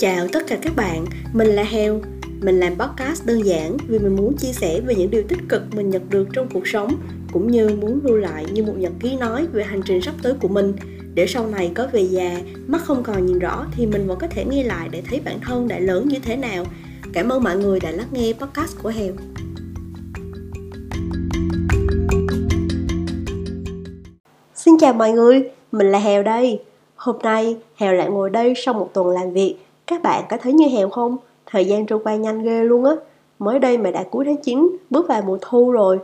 Chào tất cả các bạn, mình là Heo. Mình làm podcast đơn giản vì mình muốn chia sẻ về những điều tích cực mình nhận được trong cuộc sống cũng như muốn lưu lại như một nhật ký nói về hành trình sắp tới của mình để sau này có về già, mắt không còn nhìn rõ thì mình vẫn có thể nghe lại để thấy bản thân đã lớn như thế nào. Cảm ơn mọi người đã lắng nghe podcast của Heo. Xin chào mọi người, mình là Hèo đây. Hôm nay Hèo lại ngồi đây sau một tuần làm việc. Các bạn có thấy như Hèo không? Thời gian trôi qua nhanh ghê luôn á. Mới đây mà đã cuối tháng 9, bước vào mùa thu rồi.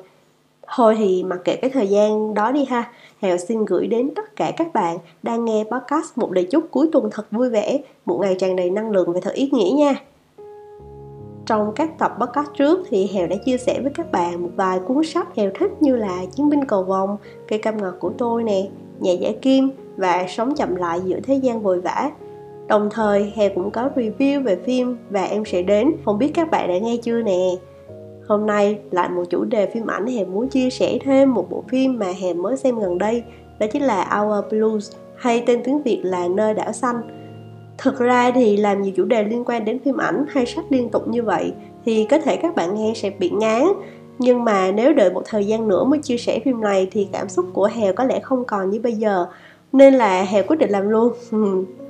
Thôi thì mặc kệ cái thời gian đó đi ha. Hèo xin gửi đến tất cả các bạn đang nghe podcast một lời chúc cuối tuần thật vui vẻ, một ngày tràn đầy năng lượng và thật ý nghĩa nha. Trong các tập podcast trước thì Hèo đã chia sẻ với các bạn một vài cuốn sách Hèo thích như là Chiến binh cầu vồng, Cây cam ngọt của tôi nè, Nhà giải kim và Sống chậm lại giữa thế gian vội vã. Đồng thời hè cũng có review về phim và em sẽ đến, không biết các bạn đã nghe chưa nè. Hôm nay lại một chủ đề phim ảnh hè muốn chia sẻ thêm một bộ phim mà hè mới xem gần đây Đó chính là Our Blues hay tên tiếng Việt là Nơi đảo xanh. Thực ra thì làm nhiều chủ đề liên quan đến phim ảnh hay sách liên tục như vậy thì có thể các bạn nghe sẽ bị ngán. Nhưng mà nếu đợi một thời gian nữa mới chia sẻ phim này thì cảm xúc của Hèo có lẽ không còn như bây giờ nên là Hèo quyết định làm luôn.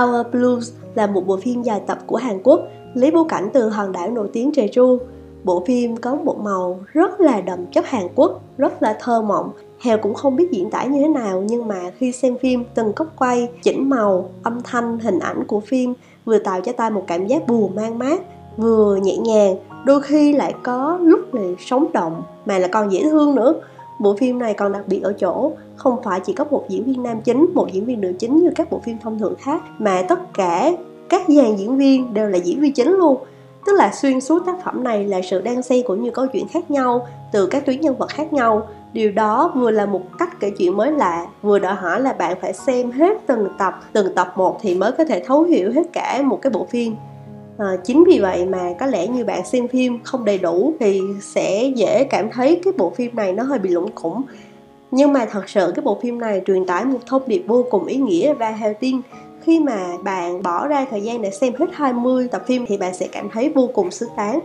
Our Blues là một bộ phim dài tập của Hàn Quốc lấy bối cảnh từ hòn đảo nổi tiếng Jeju bộ phim có một màu rất là đậm chất Hàn Quốc rất là thơ mộng Hèo cũng không biết diễn tả như thế nào nhưng mà khi xem phim từng góc quay, chỉnh màu, âm thanh, hình ảnh của phim vừa tạo cho ta một cảm giác buồn mang mát, vừa nhẹ nhàng, đôi khi lại có lúc lại sống động mà là còn dễ thương nữa. Bộ phim này còn đặc biệt ở chỗ không phải chỉ có một diễn viên nam chính, một diễn viên nữ chính như các bộ phim thông thường khác mà tất cả các dàn diễn viên đều là diễn viên chính luôn. Tức là xuyên suốt tác phẩm này là sự đan xen của nhiều câu chuyện khác nhau từ các tuyến nhân vật khác nhau. Điều đó vừa là một cách kể chuyện mới lạ vừa đòi hỏi là bạn phải xem hết từng tập từng tập một thì mới có thể thấu hiểu hết cả một cái bộ phim à, chính vì vậy mà có lẽ như bạn xem phim không đầy đủ thì sẽ dễ cảm thấy cái bộ phim này nó hơi bị lủng củng. Nhưng mà thật sự cái bộ phim này truyền tải một thông điệp vô cùng ý nghĩa và hào tin khi mà bạn bỏ ra thời gian để xem hết 20 tập phim thì bạn sẽ cảm thấy vô cùng xứng đáng.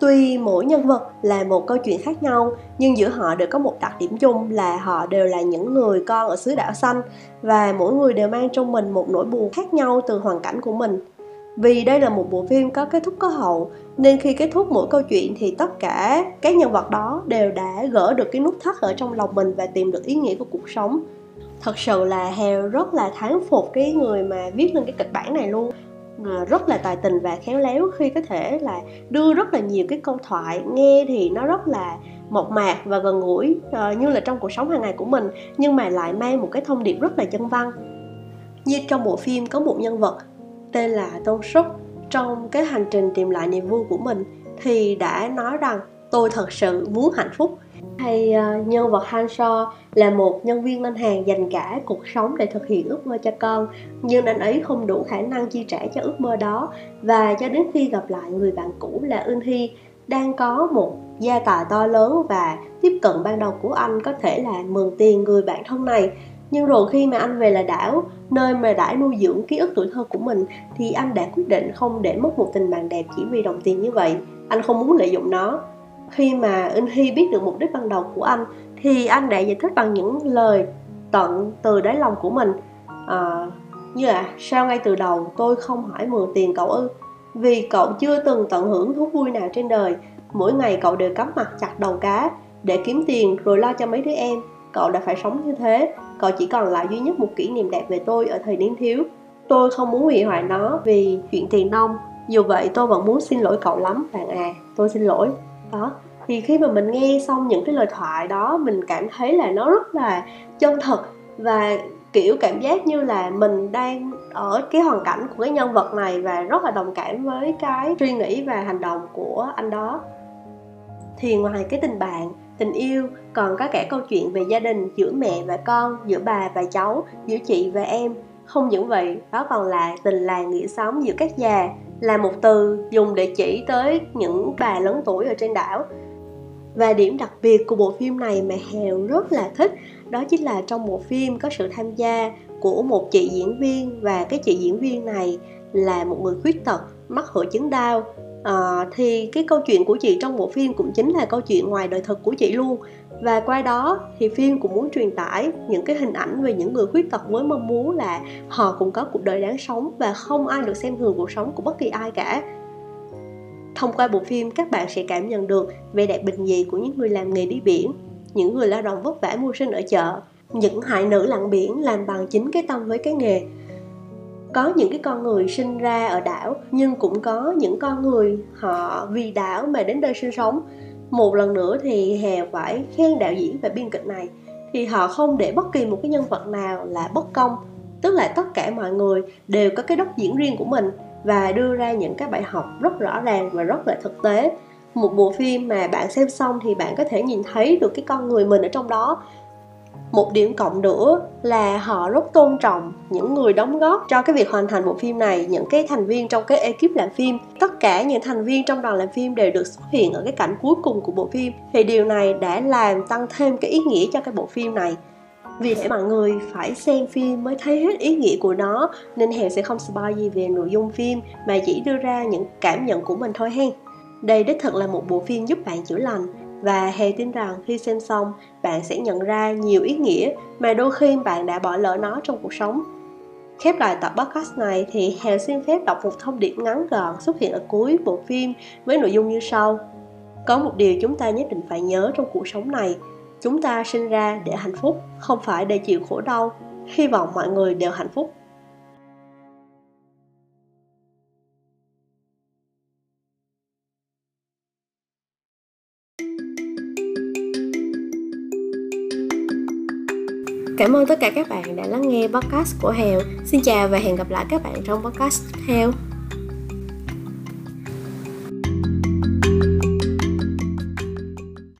Tuy mỗi nhân vật là một câu chuyện khác nhau, nhưng giữa họ đều có một đặc điểm chung là họ đều là những người con ở xứ đảo xanh và mỗi người đều mang trong mình một nỗi buồn khác nhau từ hoàn cảnh của mình. Vì đây là một bộ phim có kết thúc có hậu, nên khi kết thúc mỗi câu chuyện thì tất cả các nhân vật đó đều đã gỡ được cái nút thắt ở trong lòng mình và tìm được ý nghĩa của cuộc sống. Thật sự là Heo rất là thán phục cái người mà viết lên cái kịch bản này luôn ờ, rất là tài tình và khéo léo khi có thể là đưa rất là nhiều cái câu thoại nghe thì nó rất là mộc mạc và gần gũi uh, như là trong cuộc sống hàng ngày của mình nhưng mà lại mang một cái thông điệp rất là chân văn như trong bộ phim có một nhân vật tên là Tôn Súc. Trong cái hành trình tìm lại niềm vui của mình thì đã nói rằng tôi thật sự muốn hạnh phúc. Hay uh, nhân vật Han So là một nhân viên ngân hàng dành cả cuộc sống để thực hiện ước mơ cho con nhưng anh ấy không đủ khả năng chi trả cho ước mơ đó. Và cho đến khi gặp lại người bạn cũ là Eun Hy đang có một gia tài to lớn và tiếp cận ban đầu của anh có thể là mượn tiền người bạn thân này nhưng rồi khi mà anh về là đảo nơi mà đã nuôi dưỡng ký ức tuổi thơ của mình thì anh đã quyết định không để mất một tình bạn đẹp chỉ vì đồng tiền như vậy. Anh không muốn lợi dụng nó. Khi mà In Hy biết được mục đích ban đầu của anh thì anh đã giải thích bằng những lời tận từ đáy lòng của mình. À, như là sao ngay từ đầu tôi không hỏi mượn tiền cậu ư? Vì cậu chưa từng tận hưởng thú vui nào trên đời. Mỗi ngày cậu đều cắm mặt chặt đầu cá để kiếm tiền rồi lo cho mấy đứa em cậu đã phải sống như thế. Cậu chỉ còn lại duy nhất một kỷ niệm đẹp về tôi ở thời niên thiếu. Tôi không muốn hủy hoại nó vì chuyện tiền nông dù vậy, tôi vẫn muốn xin lỗi cậu lắm, bạn à. Tôi xin lỗi. Đó. Thì khi mà mình nghe xong những cái lời thoại đó, mình cảm thấy là nó rất là chân thật và, kiểu, cảm giác như là mình đang ở cái hoàn cảnh của cái nhân vật này và rất là đồng cảm với cái suy nghĩ và hành động của anh đó. Thì ngoài cái tình bạn tình yêu còn có cả câu chuyện về gia đình giữa mẹ và con, giữa bà và cháu, giữa chị và em. Không những vậy, đó còn là tình làng nghĩa xóm giữa các già, là một từ dùng để chỉ tới những bà lớn tuổi ở trên đảo. Và điểm đặc biệt của bộ phim này mà Hèo rất là thích, đó chính là trong bộ phim có sự tham gia của một chị diễn viên. Và cái chị diễn viên này là một người khuyết tật, mắc hội chứng đau à, thì cái câu chuyện của chị trong bộ phim cũng chính là câu chuyện ngoài đời thực của chị luôn. Và qua đó thì phim cũng muốn truyền tải những cái hình ảnh về những người khuyết tật với mong muốn là họ cũng có cuộc đời đáng sống và không ai được xem thường cuộc sống của bất kỳ ai cả. Thông qua bộ phim các bạn sẽ cảm nhận được vẻ đẹp bình dị của những người làm nghề đi biển những người lao động vất vả mưu sinh ở chợ. Những hải nữ lặn biển làm bằng chính cái tâm với cái nghề có những cái con người sinh ra ở đảo, nhưng cũng có những con người họ vì đảo mà đến đây sinh sống. Một lần nữa thì hè phải khen đạo diễn và biên kịch này, thì họ không để bất kỳ một cái nhân vật nào là bất công. Tức là tất cả mọi người đều có cái đốc diễn riêng của mình và đưa ra những cái bài học rất rõ ràng và rất là thực tế. Một bộ phim mà bạn xem xong thì bạn có thể nhìn thấy được cái con người mình ở trong đó một điểm cộng nữa là họ rất tôn trọng những người đóng góp cho cái việc hoàn thành bộ phim này, những cái thành viên trong cái ekip làm phim. Tất cả những thành viên trong đoàn làm phim đều được xuất hiện ở cái cảnh cuối cùng của bộ phim. Thì điều này đã làm tăng thêm cái ý nghĩa cho cái bộ phim này. Vì để mọi người phải xem phim mới thấy hết ý nghĩa của nó, nên hèo sẽ không spoil gì về nội dung phim, mà chỉ đưa ra những cảm nhận của mình thôi hen. Đây đích thực là một bộ phim giúp bạn chữa lành và hề tin rằng khi xem xong, bạn sẽ nhận ra nhiều ý nghĩa mà đôi khi bạn đã bỏ lỡ nó trong cuộc sống. Khép lại tập podcast này thì hề xin phép đọc một thông điệp ngắn gọn xuất hiện ở cuối bộ phim với nội dung như sau. Có một điều chúng ta nhất định phải nhớ trong cuộc sống này. Chúng ta sinh ra để hạnh phúc, không phải để chịu khổ đau. Hy vọng mọi người đều hạnh phúc. Cảm ơn tất cả các bạn đã lắng nghe podcast của Hèo. Xin chào và hẹn gặp lại các bạn trong podcast tiếp theo.